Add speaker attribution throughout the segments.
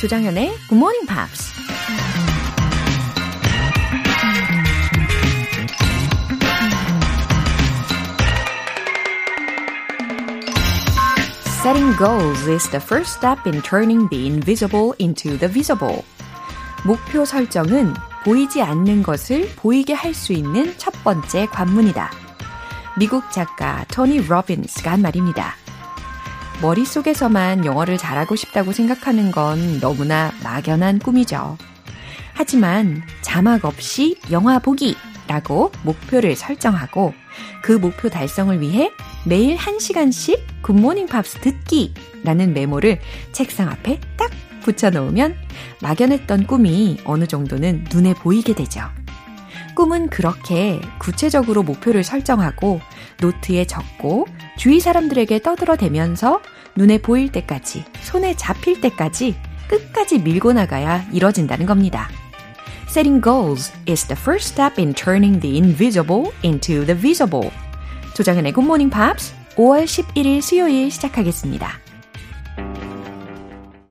Speaker 1: 조장현의 Good Morning Pops. Setting goals is the first step in turning the invisible into the visible. 목표 설정은 보이지 않는 것을 보이게 할 수 있는 첫 번째 관문이다. 미국 작가 토니 로빈스가 한 말입니다. 머릿속에서만 영어를 잘하고 싶다고 생각하는 건 너무나 막연한 꿈이죠. 하지만 자막 없이 영화 보기 라고 목표를 설정하고 그 목표 달성을 위해 매일 1시간씩 Good Morning Pops 듣기 라는 메모를 책상 앞에 딱 붙여놓으면 막연했던 꿈이 어느 정도는 눈에 보이게 되죠. 꿈은 그렇게 구체적으로 목표를 설정하고 노트에 적고 주위 사람들에게 떠들어대면서 눈에 보일 때까지, 손에 잡힐 때까지 끝까지 밀고 나가야 이뤄진다는 겁니다. Setting goals is the first step in turning the invisible into the visible. 조정현의 Good Morning Pops 5월 11일 수요일 시작하겠습니다.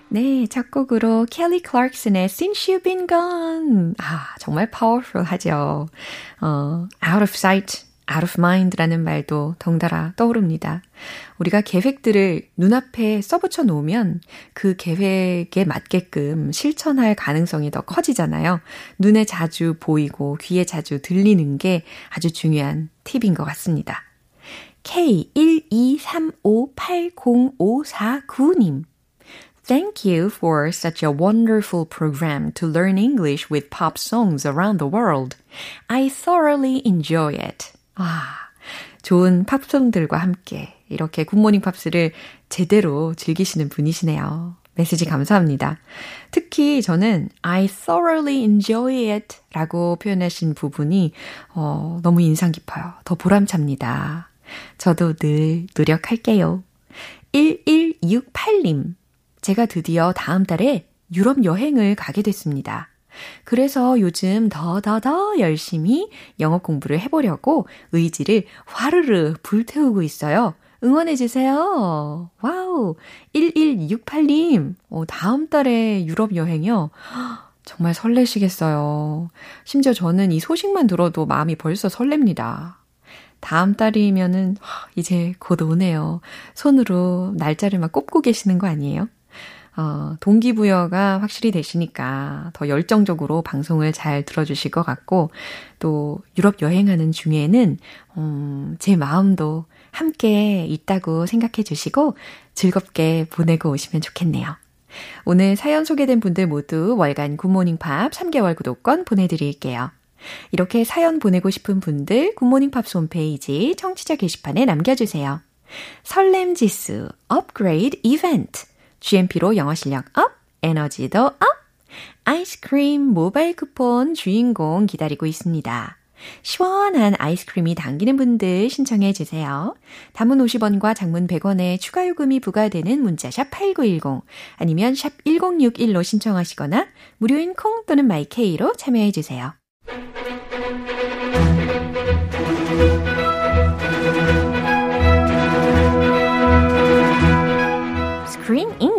Speaker 1: 네, 첫 곡으로 켈리 클락슨의 Since You've Been Gone. 아, 정말 파워풀하죠. 어, out of sight, out of mind라는 말도 덩달아 떠오릅니다. 우리가 계획들을 눈앞에 써붙여 놓으면 그 계획에 맞게끔 실천할 가능성이 더 커지잖아요. 눈에 자주 보이고 귀에 자주 들리는 게 아주 중요한 팁인 것 같습니다. K123580549님. Thank you for such a wonderful program to learn English with pop songs around the world. I thoroughly enjoy it. 아, 좋은 팝송들과 함께 이렇게 굿모닝 팝스를 제대로 즐기시는 분이시네요. 메시지 감사합니다. 특히 저는 I thoroughly enjoy it 라고 표현하신 부분이 어, 너무 인상 깊어요. 더 보람찹니다. 저도 늘 노력할게요. 1168님. 제가 드디어 다음 달에 유럽 여행을 가게 됐습니다. 그래서 요즘 더더더 열심히 영어 공부를 해보려고 의지를 화르르 불태우고 있어요. 응원해주세요. Wow. 1168님, 어, 다음 달에 유럽 여행이요. 정말 설레시겠어요. 심지어 저는 이 소식만 들어도 마음이 벌써 설렙니다. 다음 달이면은 이제 곧 오네요. 손으로 날짜를 막 꼽고 계시는 거 아니에요? 어, 동기부여가 확실히 되시니까 더 열정적으로 방송을 잘 들어주실 것 같고, 또 유럽 여행하는 중에는, 음, 제 마음도 함께 있다고 생각해 주시고 즐겁게 보내고 오시면 좋겠네요. 오늘 사연 소개된 분들 모두 월간 굿모닝 팝 3개월 구독권 보내드릴게요. 이렇게 사연 보내고 싶은 분들 굿모닝 팝 홈페이지 청취자 게시판에 남겨주세요. 설렘 지수 업그레이드 이벤트 GMP로 영어 실력 up, 에너지도 up! 아이스크림 모바일 쿠폰 주인공 기다리고 있습니다. 시원한 아이스크림이 당기는 분들 신청해 주세요. 단문 50원과 장문 100원의 추가 요금이 부과되는 문자샵 8910 아니면 샵 1061로 신청하시거나 무료인 콩 또는 my K로 참여해 주세요.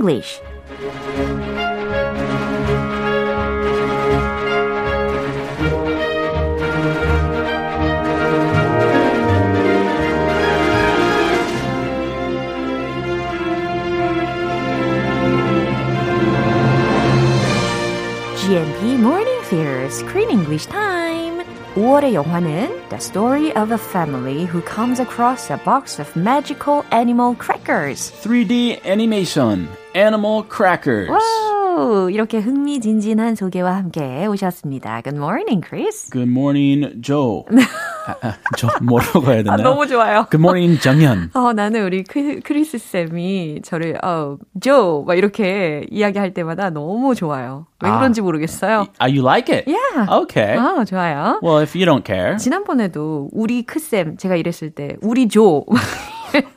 Speaker 1: English GMP Morning Fear Screen English Time. 5월의 영화는 The Story of a Family Who Comes Across a Box of Magical Animal Crackers.
Speaker 2: 3D animation, Animal Crackers.
Speaker 1: Wow, 이렇게 흥미진진한 소개와 함께 오셨습니다. Good morning, Chris.
Speaker 2: Good morning, Joe. 아, 아, 저 뭐라고 해야 되나요?
Speaker 1: 아, 너무 좋아요.
Speaker 2: Good morning, 정현.
Speaker 1: 어, 나는 우리 크, 크리스 쌤이 저를 어, 조, 막 이렇게 이야기할 때마다 너무 좋아요. 왜
Speaker 2: 아.
Speaker 1: 그런지 모르겠어요.
Speaker 2: Ah, you like it?
Speaker 1: Yeah.
Speaker 2: Okay.
Speaker 1: 아, 좋아요.
Speaker 2: Well, if you don't care.
Speaker 1: 지난번에도 우리 크쌤 제가 이랬을 때 우리 조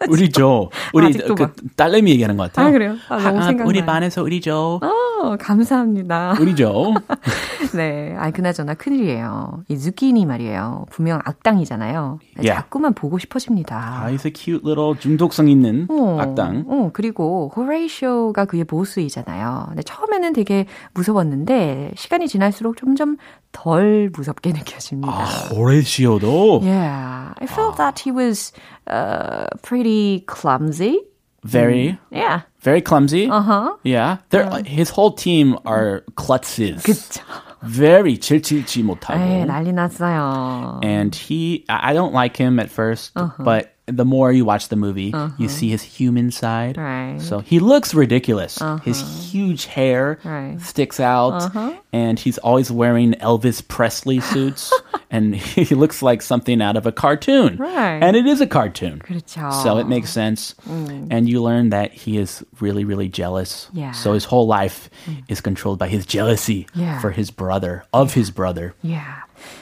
Speaker 2: 우리 조. 우리 그
Speaker 1: 막-
Speaker 2: 딸내미 얘기하는 것 같아요.
Speaker 1: 아, 그래요? 아, 너무
Speaker 2: 아,
Speaker 1: 생각나요.
Speaker 2: 우리 반에서 우리 조.
Speaker 1: 어, 감사합니다.
Speaker 2: 우리 조.
Speaker 1: 네. 아니, 그나저나 큰일이에요. 이 zucchini 말이에요. 분명 악당이잖아요.
Speaker 2: Yeah.
Speaker 1: 자꾸만 보고 싶어집니다.
Speaker 2: 아, a cute little 중독성 있는
Speaker 1: 어,
Speaker 2: 악당.
Speaker 1: 어, 그리고 호레이쇼가 그의 보스이잖아요. 근데 처음에는 되게 무서웠는데 시간이 지날수록 점점 덜 무섭게 느껴집니다.
Speaker 2: 아, 호레시오도
Speaker 1: Yeah, I felt that he was uh, pretty clumsy.
Speaker 2: very,
Speaker 1: Yeah.
Speaker 2: very clumsy.
Speaker 1: Uh-huh.
Speaker 2: Yeah, they're his whole team are klutzes.
Speaker 1: 그쵸.
Speaker 2: Very 질질지 못하고.
Speaker 1: 에이, 난리 났어요.
Speaker 2: and he I I don't like him at 1st but the more you watch the movie, you see his human side.
Speaker 1: Right.
Speaker 2: So he looks ridiculous. His huge hair
Speaker 1: Right.
Speaker 2: sticks out, and he's always wearing Elvis Presley suits, and he looks like something out of a cartoon.
Speaker 1: Right.
Speaker 2: And it is a cartoon.
Speaker 1: 그렇죠.
Speaker 2: So it makes sense. And you learn that he is really, really jealous.
Speaker 1: Yeah.
Speaker 2: So his whole life is controlled by his jealousy
Speaker 1: Yeah.
Speaker 2: for his brother, of his brother.
Speaker 1: Yeah.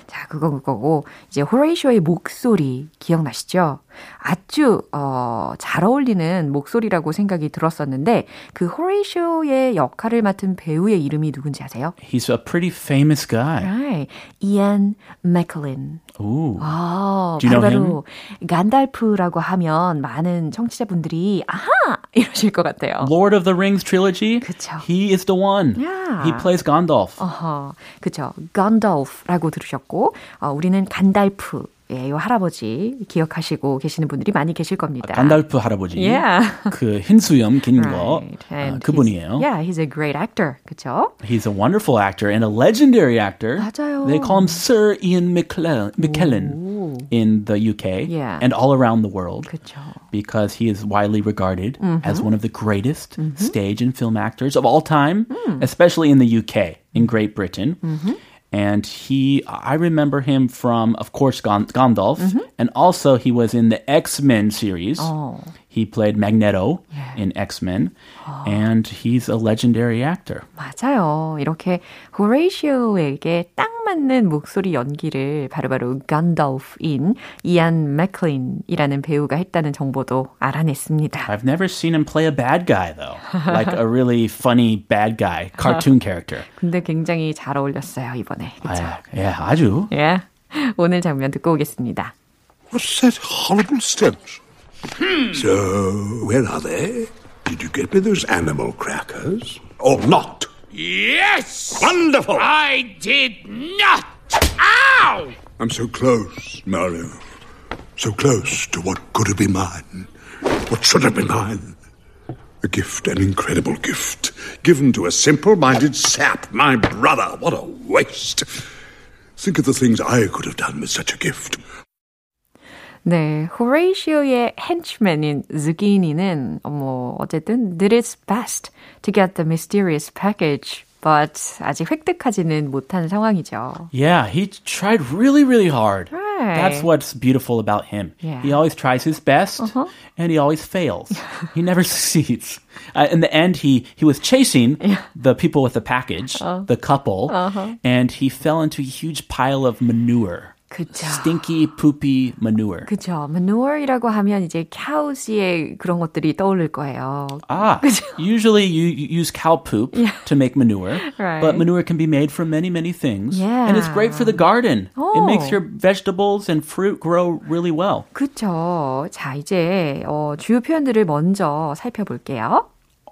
Speaker 1: 자, 그거 그거고 이제 호레이쇼의 목소리 기억나시죠? 아주 어, 잘 어울리는 목소리라고 생각이 들었었는데 그 호레이쇼의 역할을 맡은 배우의 이름이 누군지 아세요?
Speaker 2: He's a pretty famous guy.
Speaker 1: Right. 이안 맥클린.
Speaker 2: Ooh.
Speaker 1: 아,
Speaker 2: Do you know
Speaker 1: 바로 간달프라고 하면 많은 청취자분들이 아하 이러실 것 같아요.
Speaker 2: Lord of the Rings trilogy.
Speaker 1: 그쵸.
Speaker 2: He is the one.
Speaker 1: Yeah.
Speaker 2: He plays Gandalf.
Speaker 1: 어허, 그쵸. 간달프라고 들으 셨고, 어, 우리는 간달프. 예, 요 할아버지 기억하시고 계시는 분들이 많이 계실 겁니다.
Speaker 2: 간달프 할아버지.
Speaker 1: Yeah.
Speaker 2: 그 흰수염 긴 거.
Speaker 1: Right.
Speaker 2: 아,
Speaker 1: And
Speaker 2: 그분이에요.
Speaker 1: he's- Yeah, he's a great actor. 그쵸?
Speaker 2: He's a wonderful actor and a legendary actor.
Speaker 1: 맞아요.
Speaker 2: They call him Sir Ian McKellen, McKellen in the UK
Speaker 1: Yeah.
Speaker 2: and all around the world
Speaker 1: 그쵸.
Speaker 2: because he is widely regarded
Speaker 1: Mm-hmm.
Speaker 2: as one of the greatest stage and film actors of all time,
Speaker 1: Mm.
Speaker 2: especially in the UK, in Great Britain.
Speaker 1: Mm-hmm.
Speaker 2: And he, I remember him from, of course, Gan- Gandalf,
Speaker 1: Mm-hmm.
Speaker 2: and also he was in the X Men series.
Speaker 1: Oh.
Speaker 2: He played Magneto in X Men, and he's a legendary actor.
Speaker 1: 맞아요. 이렇게 호레이쇼에게 딱 맞는 목소리 연기를 바로바로 간달프인 이안 맥클린이라는 배우가 했다는 정보도 알아냈습니다.
Speaker 2: I've never seen him play a bad guy though, like a really funny bad guy, cartoon character.
Speaker 1: 근데 굉장히 잘 어울렸어요, 이번에.
Speaker 2: 아, 예, 아주.
Speaker 1: 예. 오늘 장면 듣고 오겠습니다.
Speaker 3: What's that horrible stench? Hmm. So, where are they? Did you get me those animal crackers? Or not?
Speaker 4: Yes!
Speaker 3: Wonderful!
Speaker 4: I did not! Ow!
Speaker 3: I'm so close, Mario. So close to what could have been mine. What should have been mine. A gift, an incredible gift, given to a simple minded sap, my brother. What a waste. Think of the things I could have done with such a gift.
Speaker 1: 네, 호레이시오의 henchman인 zucchini는 뭐 어쨌든 did its best to get the mysterious package, but 아직 획득하지는 못한 상황이죠.
Speaker 2: Yeah, he tried really, really hard.
Speaker 1: Right.
Speaker 2: That's what's beautiful about him.
Speaker 1: Yeah.
Speaker 2: He always tries his best, and he always fails. he never succeeds. Uh, in the end, he he was chasing the people with the package, the couple, and he fell into a huge pile of manure.
Speaker 1: 그쵸.
Speaker 2: Stinky, poopy manure.
Speaker 1: 그죠. manure이라고 하면 이제 cows의 그런 것들이 떠오를 거예요.
Speaker 2: Ah, usually you, you use cow poop to make manure,
Speaker 1: Right.
Speaker 2: but manure can be made from many, many things.
Speaker 1: Yeah.
Speaker 2: And it's great for the garden. It
Speaker 1: Oh.
Speaker 2: makes your vegetables and fruit grow really well.
Speaker 1: 그쵸. 자, 이제 어, 주요 표현들을 먼저 살펴볼게요.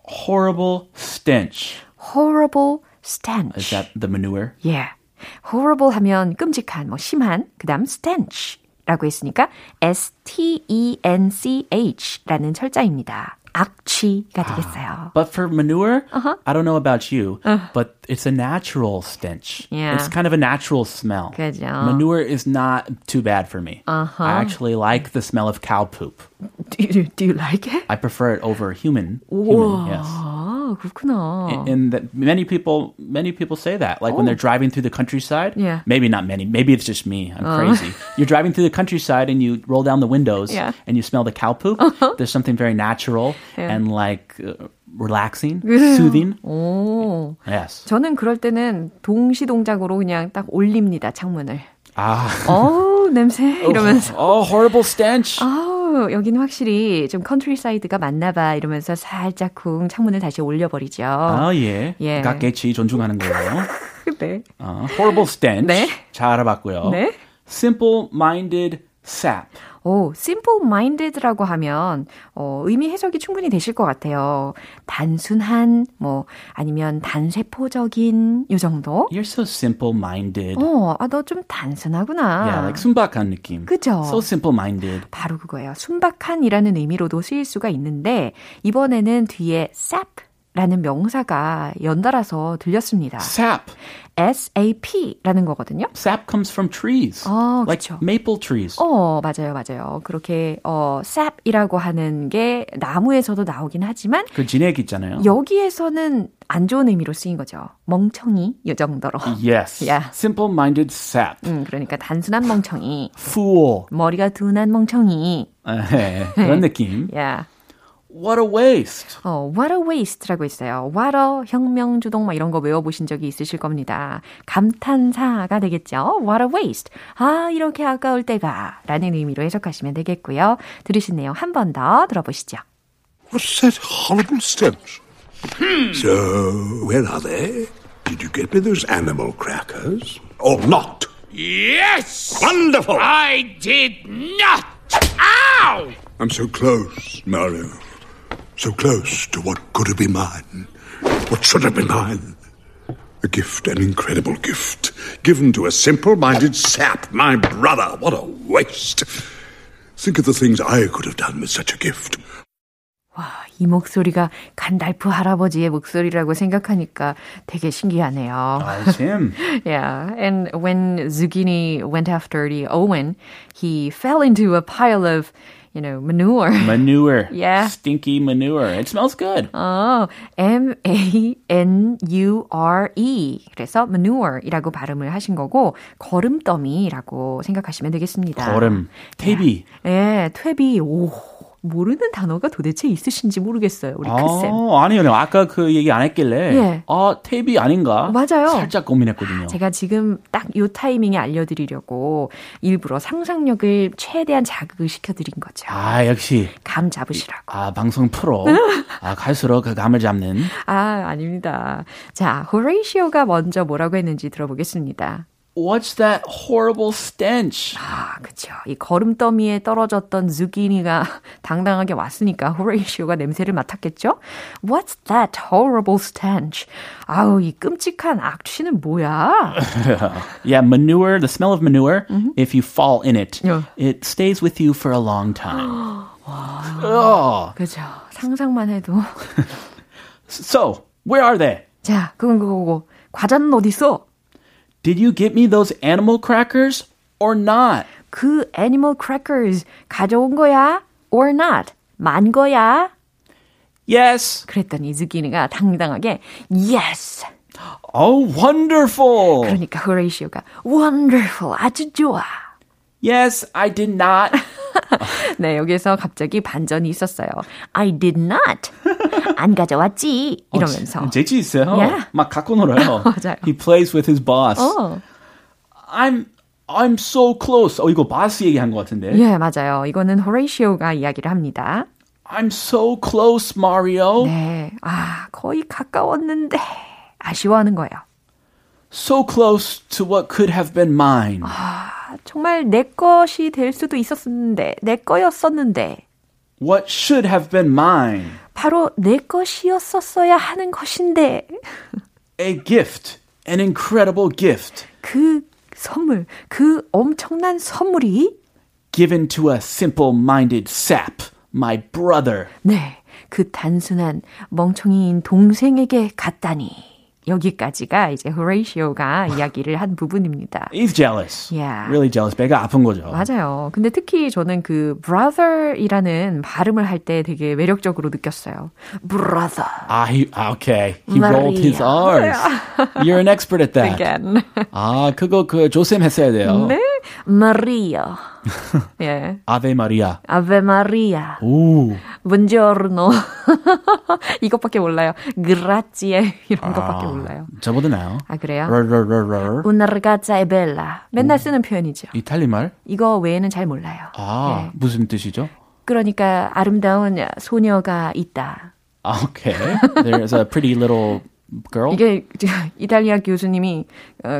Speaker 2: Horrible stench.
Speaker 1: horrible stench.
Speaker 2: Is that the manure?
Speaker 1: 예. horrible 하면 끔찍한, 뭐 심한. 그다음 stench 라고 했으니까 S-T-E-N-C-H 라는 철자입니다. 악취가 되겠어요.
Speaker 2: But for manure,
Speaker 1: Uh-huh.
Speaker 2: I don't know about you, but it's a natural stench.
Speaker 1: Yeah.
Speaker 2: It's kind of a natural smell.
Speaker 1: 그죠.
Speaker 2: Manure is not too bad for me.
Speaker 1: Uh-huh.
Speaker 2: I actually like the smell of cow poop.
Speaker 1: Do you, do you like it?
Speaker 2: I prefer it over human. Human, yes.
Speaker 1: 아, 그렇구나.
Speaker 2: and that many people many people say that like when they're driving through the countryside
Speaker 1: Oh. Yeah.
Speaker 2: maybe not many maybe it's just me i'm crazy you're driving through the countryside and you roll down the windows
Speaker 1: Yeah. Uh-huh.
Speaker 2: and you smell the cow poop there's something very natural
Speaker 1: Yeah.
Speaker 2: and like uh, relaxing soothing
Speaker 1: 오.
Speaker 2: yes
Speaker 1: 저는 그럴 때는 동시 동작으로 그냥 딱 올립니다, 창문을.
Speaker 2: ah
Speaker 1: 어우, 냄새 이러면서.
Speaker 2: oh horrible stench
Speaker 1: 아 여기는 확실히 좀 countryside가 맞나 봐 이러면서 살짝 쿵 창문을 다시 올려버리죠.
Speaker 2: 아, 예.
Speaker 1: 예.
Speaker 2: 갓게치 존중하는 거예요.
Speaker 1: 네.
Speaker 2: 어, horrible stench.
Speaker 1: 네.
Speaker 2: 잘 알아봤고요.
Speaker 1: 네.
Speaker 2: simple-minded sap.
Speaker 1: 오, simple-minded라고 하면 어, 의미 해석이 충분히 되실 것 같아요. 단순한 뭐 아니면 단세포적인 요 정도.
Speaker 2: You're so simple-minded.
Speaker 1: 어, 아, 너 좀 단순하구나.
Speaker 2: Yeah, like 순박한 느낌.
Speaker 1: 그죠?
Speaker 2: So simple-minded.
Speaker 1: 바로 그거예요. 순박한이라는 의미로도 쓰일 수가 있는데 이번에는 뒤에 sap 라는 명사가 연달아서 들렸습니다.
Speaker 2: Sap.
Speaker 1: SAP라는 거거든요.
Speaker 2: Sap comes from trees.
Speaker 1: 어,
Speaker 2: like
Speaker 1: 그쵸.
Speaker 2: maple trees.
Speaker 1: 어, 맞아요, 맞아요. 그렇게 어, sap이라고 하는 게 나무에서도 나오긴 하지만
Speaker 2: 그 진액 있잖아요.
Speaker 1: 여기에서는 안 좋은 의미로 쓰인 거죠. 멍청이 이 정도로.
Speaker 2: Yes.
Speaker 1: Yeah.
Speaker 2: Simple-minded sap.
Speaker 1: 음, 그러니까 단순한 멍청이,
Speaker 2: Fool.
Speaker 1: 머리가 둔한 멍청이.
Speaker 2: 에, 그런 느낌.
Speaker 1: 야.
Speaker 2: What a waste.
Speaker 1: 어, what a waste라고 있어요. what a 혁명 주동 막 이런 거 외워보신 적이 있으실 겁니다. 감탄사가 되겠죠. what a waste. 아, 이렇게 아까울 때가 라는 의미로 해석하시면 되겠고요. 들으신 내용 한 번 더 들어보시죠.
Speaker 3: What's that horrible stench? So, where are they? Did you get me those animal crackers? Or not?
Speaker 4: Yes!
Speaker 3: Wonderful!
Speaker 4: I did not! Ow!
Speaker 3: I'm so close, Mario. So close to what could have been mine. What should have been mine. A gift, an incredible gift, given to a simple minded sap, my brother. What a waste. Think of the things I could have done with such a gift.
Speaker 1: 와, 이 목소리가 간달프 할아버지의 목소리라고 생각하니까 되게 신기하네요.
Speaker 2: Oh, it's him.
Speaker 1: Yeah, and when Zucchini went after the Owen, he fell into a pile of, you know, manure.
Speaker 2: Manure.
Speaker 1: Yeah.
Speaker 2: Stinky manure. It smells good.
Speaker 1: 어, M-A-N-U-R-E. 그래서 manure이라고 발음을 하신 거고, 거름더미라고 생각하시면 되겠습니다.
Speaker 2: 거름. 태비.
Speaker 1: 예, 퇴비. 오, 모르는 단어가 도대체 있으신지 모르겠어요, 우리 크쌤.
Speaker 2: 어, 아니요. 아까 그 얘기 안 했길래.
Speaker 1: 예.
Speaker 2: 아, 태비 아닌가?
Speaker 1: 맞아요.
Speaker 2: 살짝 고민했거든요.
Speaker 1: 제가 지금 딱 요 타이밍에 알려 드리려고 일부러 상상력을 최대한 자극을 시켜 드린 거죠.
Speaker 2: 아, 역시.
Speaker 1: 감 잡으시라고.
Speaker 2: 아, 방송 프로. 아, 갈수록 그 감을 잡는.
Speaker 1: 아, 아닙니다. 자, 호레이시오가 먼저 뭐라고 했는지 들어보겠습니다.
Speaker 2: What's that horrible stench?
Speaker 1: 아, 그쵸. 이 거름더미에 떨어졌던 zucchini가 당당하게 왔으니까 호레이시오가 냄새를 맡았겠죠? What's that horrible stench? 아우, 이 끔찍한 악취는 뭐야?
Speaker 2: Yeah, manure, the smell of manure, if you fall in it,
Speaker 1: Yeah.
Speaker 2: it stays with you for a long time. oh.
Speaker 1: 그죠. 상상만 해도.
Speaker 2: So, where are they?
Speaker 1: 자, 그건 그거고. 과자는 어딨어?
Speaker 2: Did you get me those animal crackers or not?
Speaker 1: 그 animal crackers 가져온 거야? Or not? 만 거야?
Speaker 2: Yes.
Speaker 1: 그랬더니 zucchini가 당당하게 yes.
Speaker 2: Oh, wonderful.
Speaker 1: 그러니까 호레이시오가 wonderful 아주 좋아.
Speaker 2: Yes, I did not.
Speaker 1: 네, 여기서 갑자기 반전이 있었어요. I did not. 안 가져왔지. 이러면서.
Speaker 2: 재치 있어요.
Speaker 1: Yeah.
Speaker 2: 막 갖고 놀아요.
Speaker 1: 맞아요.
Speaker 2: He plays with his boss.
Speaker 1: 어.
Speaker 2: I'm I'm so close. 어 이거 바스 얘기한 것 같은데.
Speaker 1: 예, 맞아요. 이거는 호레이시오가 이야기를 합니다.
Speaker 2: I'm so close, Mario.
Speaker 1: 네. 아, 거의 가까웠는데 아쉬워하는 거예요.
Speaker 2: So close to what could have been mine.
Speaker 1: 아, 정말 내 것이 될 수도 있었는데, 내 거였었는데,
Speaker 2: What should have been mine.
Speaker 1: 바로 내 것이었었어야 하는 것인데,
Speaker 2: A gift. An incredible gift.
Speaker 1: 그 선물, 그 엄청난 선물이,
Speaker 2: Given to a simple-minded sap. My brother.
Speaker 1: 네, 그 단순한 멍청이인 동생에게 갔다니. 여기까지가 이제 호레이시오가 이야기를 한 부분입니다.
Speaker 2: He's jealous.
Speaker 1: Yeah.
Speaker 2: Really jealous. 배가 아픈 거죠.
Speaker 1: 맞아요. 근데 특히 저는 그 brother이라는 발음을 할 때 되게 매력적으로 느꼈어요. brother.
Speaker 2: Ah, he, ah, okay. He
Speaker 1: Maria.
Speaker 2: rolled his R's. You're an expert at that.
Speaker 1: Again.
Speaker 2: 아, 그거 그 조쌤 했어야 돼요.
Speaker 1: 네? 마리아. 예.
Speaker 2: 아베 마리아.
Speaker 1: 아베 마리아.
Speaker 2: 오.
Speaker 1: 문지어르노. 이것밖에 몰라요. 그라치에 이런 것밖에 몰라요.
Speaker 2: 저보다 나요.
Speaker 1: 아 그래요?
Speaker 2: 러러러러.
Speaker 1: Una ragazza è bella. 맨날 쓰는 표현이죠.
Speaker 2: 이탈리 말?
Speaker 1: 이거 외에는 잘 몰라요.
Speaker 2: 아,
Speaker 1: 예.
Speaker 2: 무슨 뜻이죠?
Speaker 1: 그러니까 아름다운 소녀가 있다.
Speaker 2: Okay. There's a pretty little girl.
Speaker 1: 이게 이탈리아 교수님이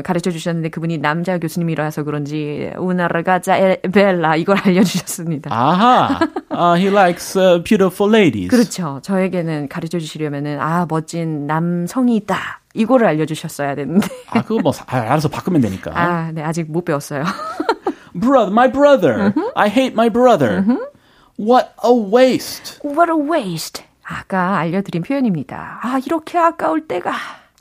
Speaker 1: 가르쳐 주셨는데 그분이 남자 교수님이라서 그런지 una ragazza bella 이걸 알려주셨습니다.
Speaker 2: 아하. Uh, he likes uh, beautiful ladies.
Speaker 1: 그렇죠. 저에게는 가르쳐 주시려면은 아 멋진 남성이 있다. 이거를 알려주셨어야 되는데.
Speaker 2: 아 그거 뭐 알아서 바꾸면 되니까.
Speaker 1: 아, 네 아직 못 배웠어요.
Speaker 2: brother, my brother. Mm-hmm. I hate my brother. Mm-hmm. What a waste.
Speaker 1: What a waste. 아까 알려드린 표현입니다. 아, 이렇게 아까울 때가.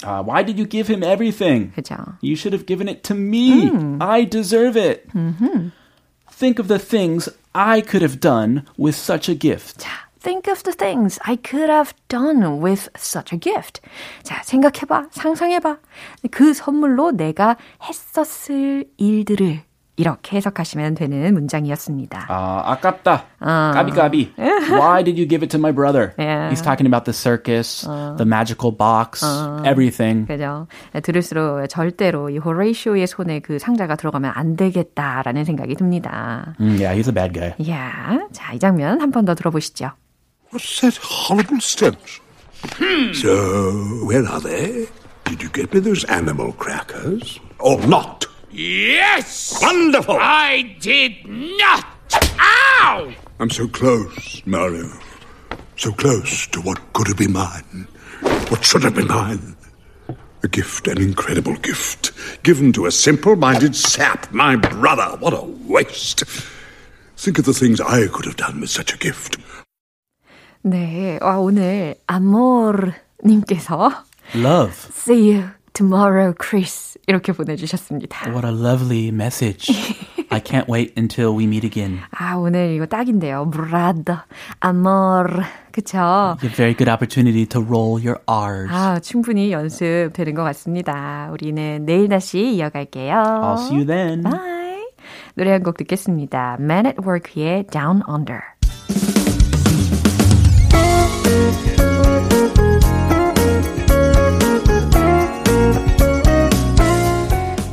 Speaker 2: Uh, why did you give him everything?
Speaker 1: 그죠.
Speaker 2: You should have given it to me. 음. I deserve it.
Speaker 1: 음흠.
Speaker 2: Think of the things I could have done with such a gift.
Speaker 1: 자, think of the things I could have done with such a gift. 자, 생각해봐, 상상해봐. 그 선물로 내가 했었을 일들을 이렇게 해석하시면 되는 문장이었습니다.
Speaker 2: 아, 아깝다. 아. 까비까비. Why did you give it to my brother?
Speaker 1: Yeah.
Speaker 2: He's talking about the circus, 어. the magical box, 어. everything.
Speaker 1: 그죠. 들을수록 절대로 이 호레이쇼의 손에 그 상자가 들어가면 안 되겠다라는 생각이 듭니다.
Speaker 2: Mm, yeah, he's a bad guy.
Speaker 1: Yeah. 자, 이 장면 한 번 더 들어보시죠.
Speaker 3: What's that horrible stench? So, where are they? Did you get me those animal crackers? Or not?
Speaker 4: Yes!
Speaker 3: Wonderful!
Speaker 4: I did not! Ow!
Speaker 3: I'm so close, Mario. So close to what could have been mine. What should have been mine. A gift, an incredible gift, given to a simple-minded sap, my brother. What a waste. Think of the things I could have done with such a gift.
Speaker 1: 네, 와, 오늘 아모르님께서
Speaker 2: Love.
Speaker 1: See you Tomorrow, Chris. 이렇게 보내주셨습니다.
Speaker 2: What a lovely message. I can't wait until we meet again.
Speaker 1: 아, 오늘 이거 딱인데요. Brother, amor. 그쵸?
Speaker 2: A very good opportunity to roll your R's.
Speaker 1: 아, 충분히 연습되는 것 같습니다. 우리는 내일 다시 이어갈게요.
Speaker 2: I'll see you then.
Speaker 1: Bye. 노래 한 곡 듣겠습니다. Men at Work의 Down Under.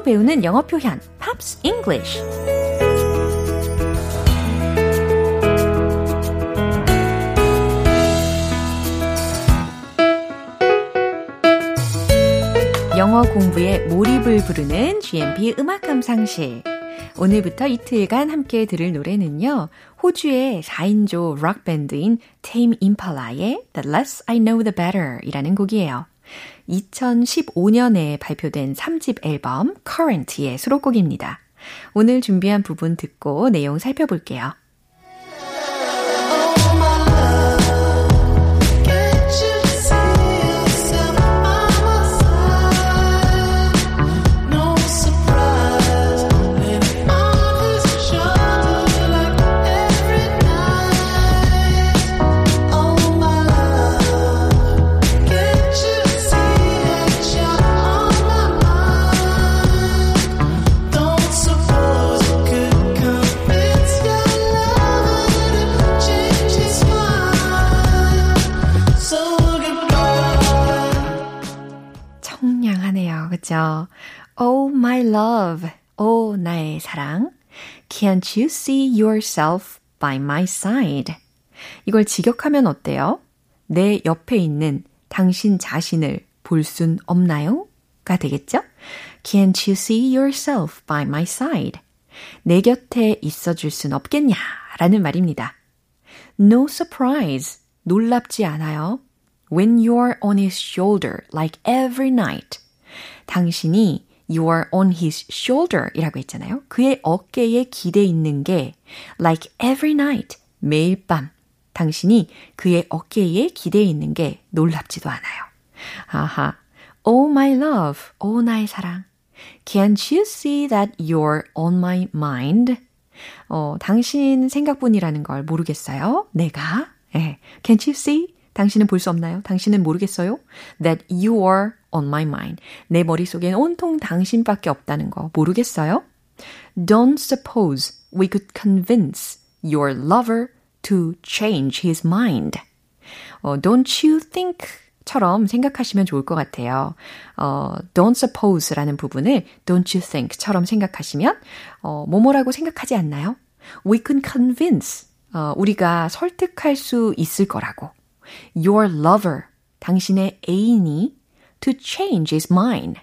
Speaker 1: 팝으로 배우는 영어 표현 Pops English. 영어 공부에 몰입을 부르는 GMP 음악 감상실. 오늘부터 이틀간 함께 들을 노래는요. 호주의 4인조 락 밴드인 Tame Impala의 The Less I Know The Better 이라는 곡이에요. 2015년에 발표된 3집 앨범 Current의 수록곡입니다. 오늘 준비한 부분 듣고 내용 살펴볼게요. 그죠? Oh my love, oh 나의 사랑. Can't you see yourself by my side? 이걸 직역하면 어때요? 내 옆에 있는 당신 자신을 볼 순 없나요? 가 되겠죠? Can't you see yourself by my side? 내 곁에 있어 줄 순 없겠냐? 라는 말입니다. No surprise. 놀랍지 않아요. When you're on his shoulder like every night. 당신이 you are on his shoulder 이라고 했잖아요. 그의 어깨에 기대 있는 게 like every night 매일 밤 당신이 그의 어깨에 기대 있는 게 놀랍지도 않아요. 아하. Oh my love. Oh 나의 사랑. Can't you see that you're on my mind? 어, 당신 생각뿐이라는 걸 모르겠어요? 내가? 예. Can't you see? 당신은 볼 수 없나요? 당신은 모르겠어요? That you are on my mind. 내 머릿속엔 온통 당신밖에 없다는 거 모르겠어요? Don't suppose we could convince your lover to change his mind. 어, don't you think 처럼 생각하시면 좋을 것 같아요. 어, don't suppose라는 부분을 don't you think 처럼 생각하시면 어, 뭐뭐라고 생각하지 않나요? We can convince 어, 우리가 설득할 수 있을 거라고. Your lover 당신의 애인이 to change his mind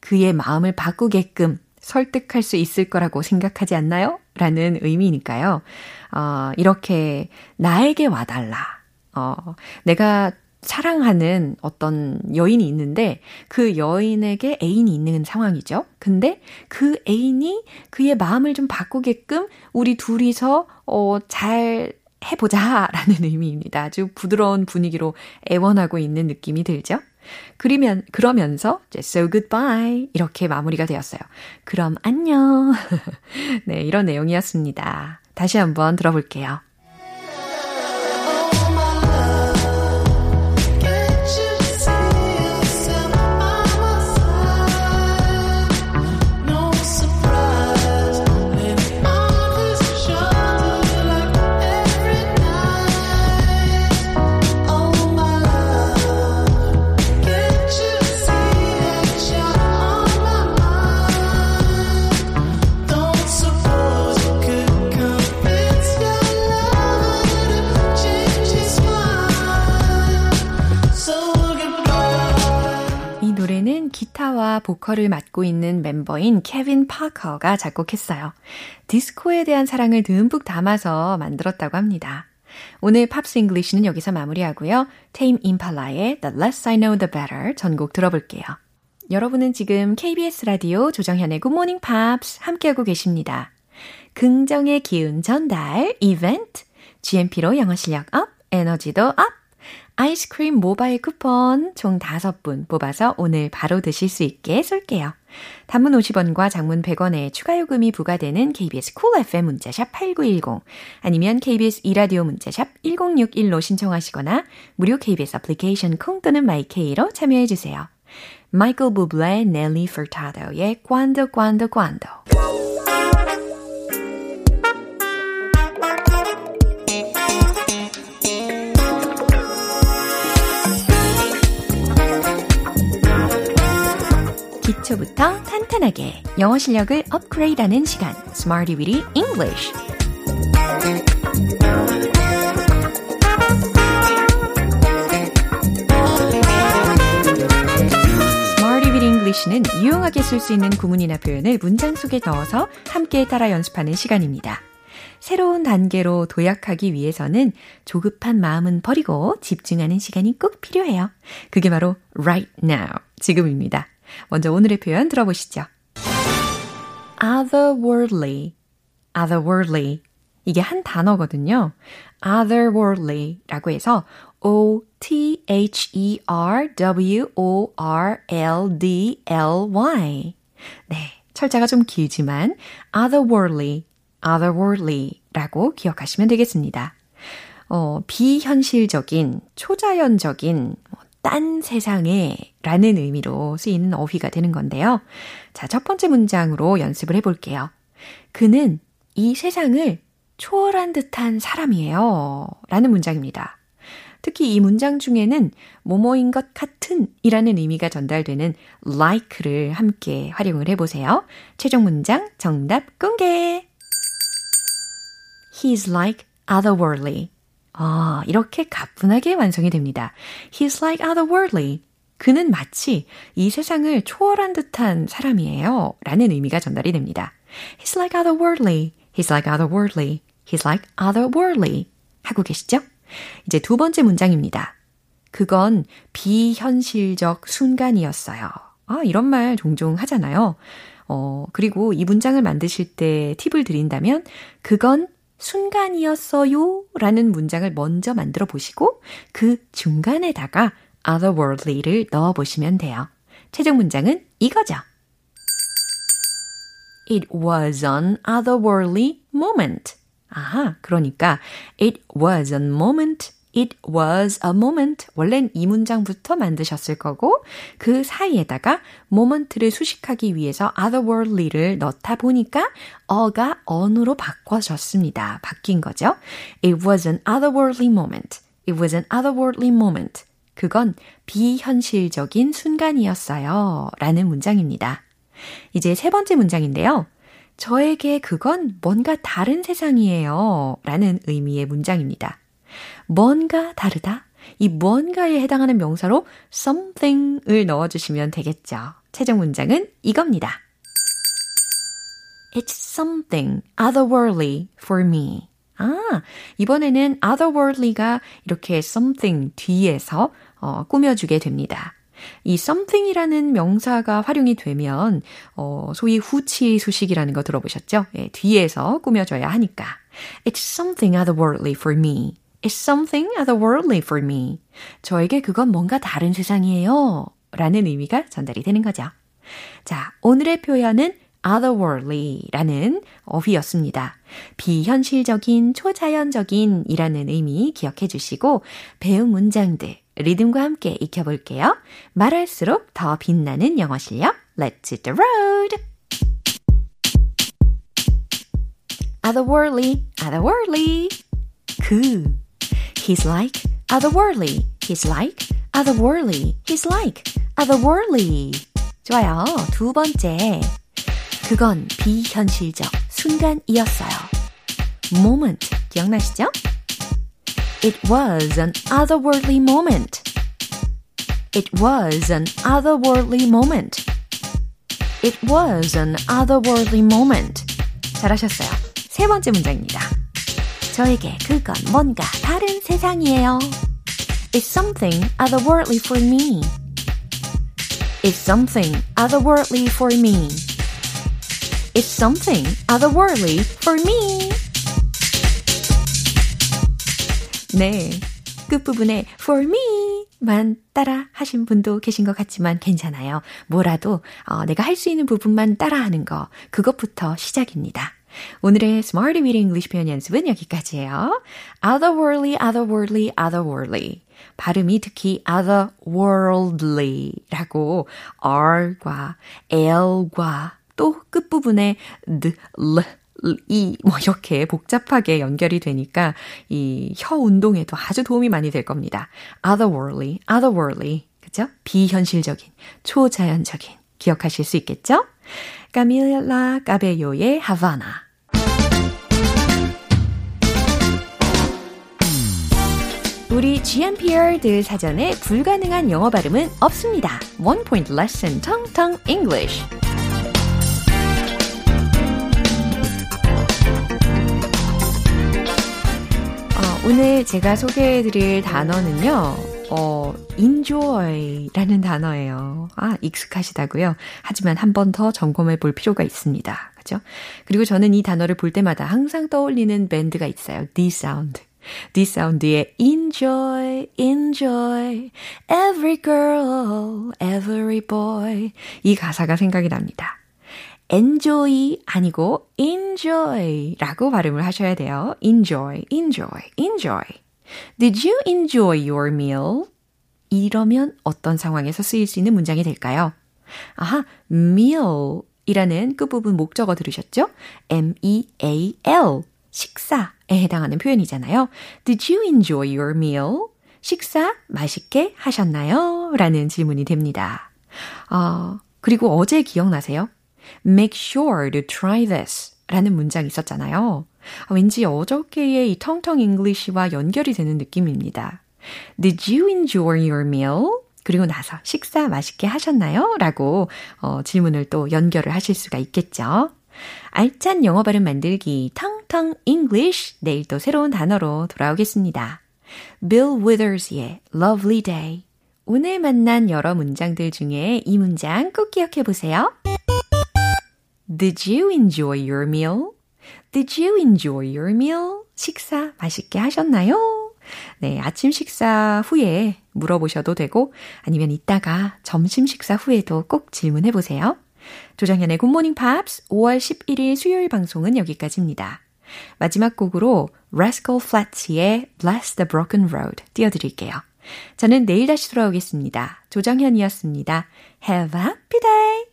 Speaker 1: 그의 마음을 바꾸게끔 설득할 수 있을 거라고 생각하지 않나요? 라는 의미니까요. 어, 이렇게 나에게 와달라. 어, 내가 사랑하는 어떤 여인이 있는데 그 여인에게 애인이 있는 상황이죠. 근데 그 애인이 그의 마음을 좀 바꾸게끔 우리 둘이서 어, 잘 해보자 라는 의미입니다. 아주 부드러운 분위기로 애원하고 있는 느낌이 들죠. 그러면, 그러면서 이제 so goodbye 이렇게 마무리가 되었어요. 그럼 안녕. 네, 이런 내용이었습니다. 다시 한번 들어볼게요. 기타와 보컬을 맡고 있는 멤버인 케빈 파커가 작곡했어요. 디스코에 대한 사랑을 듬뿍 담아서 만들었다고 합니다. 오늘 Pops English는 여기서 마무리하고요. Tame Impala의 The Less I Know The Better 전곡 들어볼게요. 여러분은 지금 KBS 라디오 조정현의 Good Morning Pops 함께하고 계십니다. 긍정의 기운 전달 이벤트 GMP로 영어 실력 up, 에너지도 up 아이스크림 모바일 쿠폰 총 5분 뽑아서 오늘 바로 드실 수 있게 쏠게요. 단문 50원과 장문 100원의 추가 요금이 부과되는 KBS cool cool FM 문자샵 8910 아니면 KBS 이라디오 문자샵 1061로 신청하시거나 무료 KBS 애플리케이션 콩 또는 my K로 참여해 주세요. 마이클 부블레 넬리 퍼타도의 Cuando Cuando Cuando 기초부터 탄탄하게 영어 실력을 업그레이드하는 시간 Smarty Weedy English 는 유용하게 쓸 수 있는 구문이나 표현을 문장 속에 넣어서 함께 따라 연습하는 시간입니다. 새로운 단계로 도약하기 위해서는 조급한 마음은 버리고 집중하는 시간이 꼭 필요해요. 그게 바로 right now, 지금입니다. 먼저 오늘의 표현 들어보시죠. otherworldly, otherworldly. 이게 한 단어거든요. otherworldly 라고 해서 O-T-H-E-R-W-O-R-L-D-L-Y. 네, 철자가 좀 길지만 otherworldly, otherworldly 라고 기억하시면 되겠습니다. 어, 비현실적인, 초자연적인, 딴 세상에 라는 의미로 쓰이는 어휘가 되는 건데요. 자, 첫 번째 문장으로 연습을 해볼게요. 그는 이 세상을 초월한 듯한 사람이에요. 라는 문장입니다. 특히 이 문장 중에는 뭐뭐인 것 같은 이라는 의미가 전달되는 like를 함께 활용을 해보세요. 최종 문장 정답 공개! He's like otherworldly. 아, 이렇게 가뿐하게 완성이 됩니다. He's like otherworldly. 그는 마치 이 세상을 초월한 듯한 사람이에요. 라는 의미가 전달이 됩니다. He's like otherworldly. He's like otherworldly. He's like otherworldly. 하고 계시죠? 이제 두 번째 문장입니다. 그건 비현실적 순간이었어요. 아, 이런 말 종종 하잖아요. 어, 그리고 이 문장을 만드실 때 팁을 드린다면, 그건 순간이었어요 라는 문장을 먼저 만들어 보시고 그 중간에다가 otherworldly를 넣어 보시면 돼요. 최종 문장은 이거죠. It was an otherworldly moment. 아하, 그러니까 it was a moment It was a moment. 원래는 이 문장부터 만드셨을 거고 그 사이에다가 moment를 수식하기 위해서 otherworldly를 넣다 보니까 어가 on으로 바꿔졌습니다. 바뀐 거죠. It was an otherworldly moment. It was an otherworldly moment. 그건 비현실적인 순간이었어요. 라는 문장입니다. 이제 세 번째 문장인데요. 저에게 그건 뭔가 다른 세상이에요. 라는 의미의 문장입니다. 뭔가 다르다. 이 뭔가에 해당하는 명사로 something을 넣어주시면 되겠죠. 최종 문장은 이겁니다. It's something otherworldly for me. 아, 이번에는 otherworldly가 이렇게 something 뒤에서 어, 꾸며주게 됩니다. 이 something이라는 명사가 활용이 되면 어, 소위 후치 수식이라는 거 들어보셨죠? 예, 뒤에서 꾸며줘야 하니까. It's something otherworldly for me. It's something otherworldly for me. 저에게 그건 뭔가 다른 세상이에요. 라는 의미가 전달이 되는 거죠. 자, 오늘의 표현은 otherworldly라는 어휘였습니다. 비현실적인, 초자연적인 이라는 의미 기억해 주시고 배운 문장들 리듬과 함께 익혀볼게요. 말할수록 더 빛나는 영어 실력 Let's hit the road! otherworldly, otherworldly. 그 He's like otherworldly. He's like otherworldly. He's like otherworldly. 좋아요. 두 번째. 그건 비현실적 순간이었어요. moment 기억나시죠? It was an otherworldly moment. It was an otherworldly moment. It was an otherworldly moment. 잘하셨어요. 세 번째 문장입니다. 저에게 그건 뭔가 다른 세상이에요. It's something otherworldly for me. It's something otherworldly for me. It's something otherworldly for me. 네. 끝부분에 for me 만 따라 하신 분도 계신 것 같지만 괜찮아요. 뭐라도 어, 내가 할 수 있는 부분만 따라 하는 거 그것부터 시작입니다. 오늘의 Smarty Weed English 표현 연습은 여기까지예요. otherworldly, otherworldly, otherworldly. 발음이 특히 otherworldly라고 R과 L과 또 끝부분에 the, l, 이, 뭐, 이렇게 복잡하게 연결이 되니까 이 혀 운동에도 아주 도움이 많이 될 겁니다. otherworldly, otherworldly. 그죠? 비현실적인, 초자연적인. 기억하실 수 있겠죠? 까밀라 까베요의 하바나. 우리 GMPR 들 사전에 불가능한 영어 발음은 없습니다. One Point Lesson Tong Tong English. 오늘 제가 소개해드릴 단어는요, 어, enjoy라는 단어예요. 아, 익숙하시다고요? 하지만 한 번 더 점검해 볼 필요가 있습니다. 그죠? 그리고 저는 이 단어를 볼 때마다 항상 떠올리는 밴드가 있어요. The Sound. The Sound의 Enjoy, Enjoy, Every Girl, Every Boy. 이 가사가 생각이 납니다. enjoy 아니고 enjoy라고 발음을 하셔야 돼요. enjoy, enjoy, enjoy. Did you enjoy your meal? 이러면 어떤 상황에서 쓰일 수 있는 문장이 될까요? 아하, meal 이라는 끝부분 목적어 들으셨죠? M-E-A-L. 식사에 해당하는 표현이잖아요. Did you enjoy your meal? 식사 맛있게 하셨나요? 라는 질문이 됩니다. 어, 그리고 어제 기억나세요? make sure to try this 라는 문장이 있었잖아요. 왠지 어저께의 이 텅텅 잉글리시와 연결이 되는 느낌입니다. Did you enjoy your meal? 그리고 나서 식사 맛있게 하셨나요? 라고 어, 질문을 또 연결을 하실 수가 있겠죠. 알찬 영어 발음 만들기 텅텅 English 내일 또 새로운 단어로 돌아오겠습니다. Bill Withers의 Lovely Day 오늘 만난 여러 문장들 중에 이 문장 꼭 기억해 보세요. Did you enjoy your meal? Did you enjoy your meal? 식사 맛있게 하셨나요? 네, 아침 식사 후에 물어보셔도 되고 아니면 이따가 점심 식사 후에도 꼭 질문해 보세요. 조정현의 굿모닝 팝스 5월 11일 수요일 방송은 여기까지입니다. 마지막 곡으로 Rascal Flatts의 Bless the Broken Road 띄워드릴게요. 저는 내일 다시 돌아오겠습니다. 조정현이었습니다. Have a happy day!